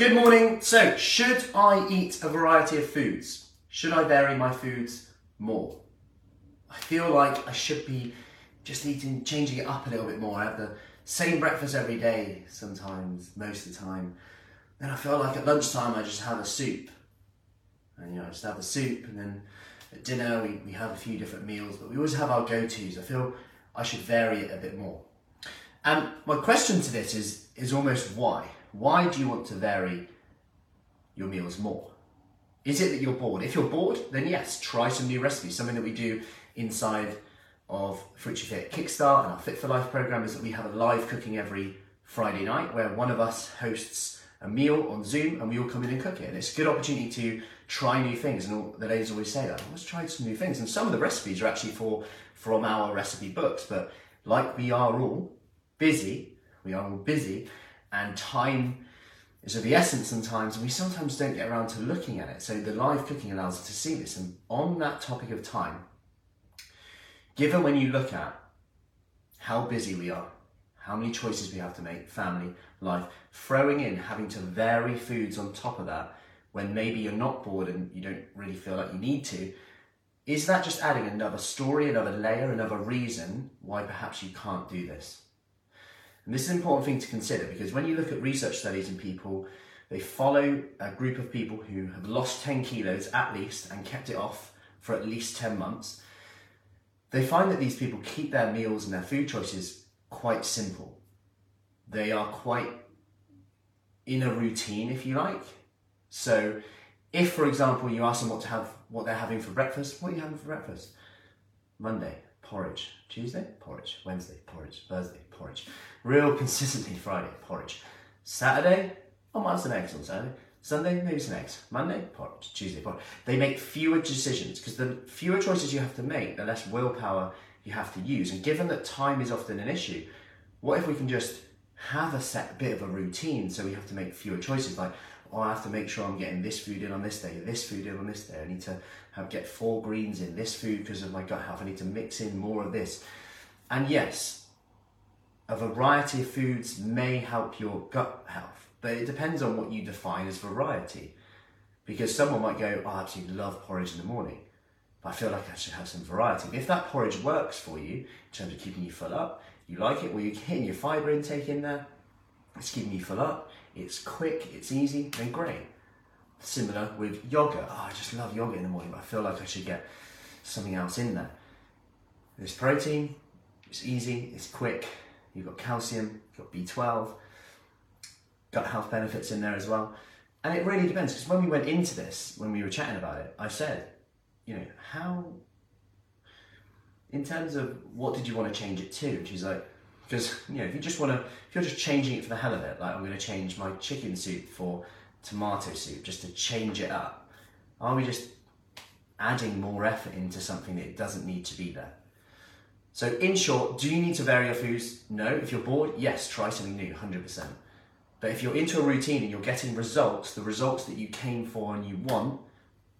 Good morning. So, should I eat a variety of foods? Should I vary my foods more? I feel like I should be just eating, changing it up a little bit more. I have the same breakfast every day, sometimes, most of the time. Then I feel like at lunchtime I just have a soup. And you know, I just have the soup, and then at dinner we, we have a few different meals, but we always have our go tos. I feel I should vary it a bit more. And my question to this is, is almost why? Why do you want to vary your meals more? Is it that you're bored? If you're bored, then yes, try some new recipes. Something that we do inside of Fruity Fit Kickstart and our Fit for Life program is that we have a live cooking every Friday night where one of us hosts a meal on Zoom and we all come in and cook it. And it's a good opportunity to try new things. And all, the ladies always say that, let's try some new things. And some of the recipes are actually for from our recipe books. But like we are all busy, we are all busy, and time is of the essence sometimes, and we sometimes don't get around to looking at it. So the live cooking allows us to see this. And on that topic of time, given when you look at how busy we are, how many choices we have to make, family, life, throwing in having to vary foods on top of that when maybe you're not bored and you don't really feel like you need to, is that just adding another story, another layer, another reason why perhaps you can't do this? And this is an important thing to consider because when you look at research studies in people, they follow a group of people who have lost 10 kilos at least and kept it off for at least 10 months. They find that these people keep their meals and their food choices quite simple. They are quite in a routine, if you like. So, if, for example, you ask them what to have, what they're having for breakfast, what are you having for breakfast? Monday, porridge. Tuesday, porridge. Wednesday, porridge. Thursday, porridge. Real consistently Friday, porridge. Saturday, I might have some eggs on Saturday. Sunday, maybe some eggs. Monday, porridge. Tuesday, porridge. They make fewer decisions because the fewer choices you have to make, the less willpower you have to use. And given that time is often an issue, what if we can just have a set bit of a routine so we have to make fewer choices like oh, I have to make sure I'm getting this food in on this day, this food in on this day. I need to have get four greens in this food because of my gut health. I need to mix in more of this. And yes, a variety of foods may help your gut health, but it depends on what you define as variety. Because someone might go, oh, I absolutely love porridge in the morning, but I feel like I should have some variety. If that porridge works for you in terms of keeping you full up, you like it, well, you're getting your fibre intake in there, it's keeping you full up, it's quick, it's easy, then great. Similar with yogurt. Oh, I just love yogurt in the morning, but I feel like I should get something else in there. There's protein, it's easy, it's quick, you've got calcium, you've got B12, gut health benefits in there as well. And it really depends because when we went into this, when we were chatting about it, I said, you know, how, in terms of what did you want to change it to? And she's like, because you know, if you just want to, if you're just changing it for the hell of it, like I'm going to change my chicken soup for tomato soup just to change it up, are we just adding more effort into something that doesn't need to be there? So, in short, do you need to vary your foods? No. If you're bored, yes, try something new, 100%. But if you're into a routine and you're getting results, the results that you came for and you want,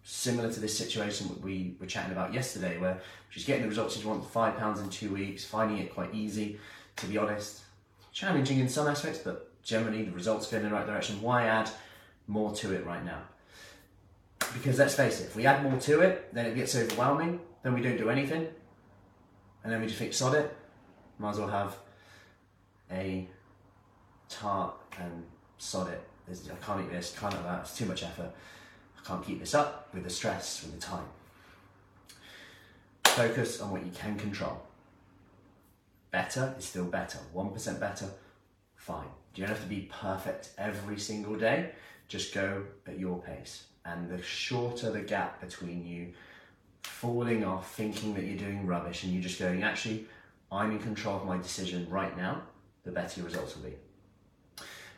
similar to this situation that we were chatting about yesterday, where she's getting the results she wants, five pounds in two weeks, finding it quite easy, to be honest. Challenging in some aspects, but generally the results go in the right direction. Why add more to it right now? Because let's face it, if we add more to it, then it gets overwhelming, then we don't do anything, and then we just think, sod it, might as well have a tart and sod it. I can't eat this, can't eat that, it's too much effort. I can't keep this up with the stress, with the time. Focus on what you can control. Better is still better. 1% better, fine. You don't have to be perfect every single day. Just go at your pace. And the shorter the gap between you falling off, thinking that you're doing rubbish, and you just going, actually, I'm in control of my decision right now, the better your results will be.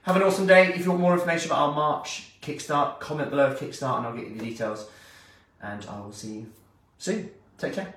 Have an awesome day. If you want more information about our March Kickstart, comment below Kickstart and I'll get you the details. And I will see you soon. Take care.